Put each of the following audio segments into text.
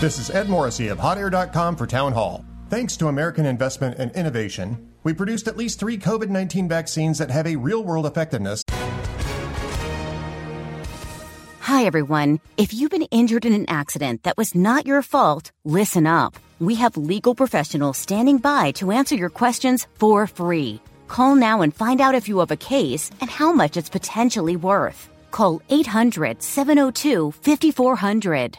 This is Ed Morrissey of HotAir.com for Town Hall. Thanks to American investment and innovation, we produced at least three COVID 19 vaccines that have a real world effectiveness. Hi, everyone. If you've been injured in an accident that was not your fault, listen up. We have legal professionals standing by to answer your questions for free. Call now and find out if you have a case and how much it's potentially worth. Call 800 702 5400.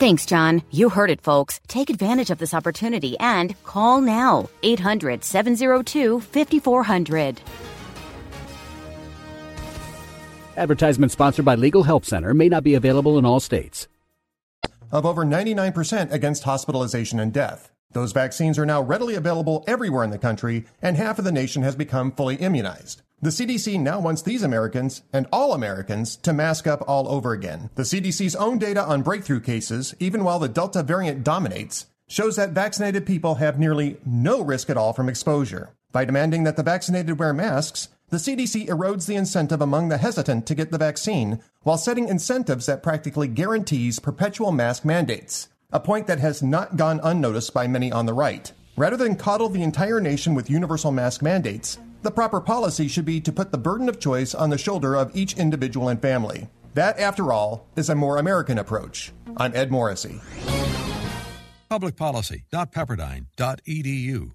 Thanks, John. You heard it, folks. Take advantage of this opportunity and call now 800 702 5400. Advertisement sponsored by Legal Help Center may not be available in all states. Of over 99% against hospitalization and death. Those vaccines are now readily available everywhere in the country, and half of the nation has become fully immunized. The CDC now wants these Americans and all Americans to mask up all over again. The CDC's own data on breakthrough cases, even while the Delta variant dominates, shows that vaccinated people have nearly no risk at all from exposure. By demanding that the vaccinated wear masks, the CDC erodes the incentive among the hesitant to get the vaccine while setting incentives that practically guarantees perpetual mask mandates, a point that has not gone unnoticed by many on the right. Rather than coddle the entire nation with universal mask mandates, the proper policy should be to put the burden of choice on the shoulder of each individual and family. That, after all, is a more American approach. I'm Ed Morrissey. Publicpolicy.pepperdine.edu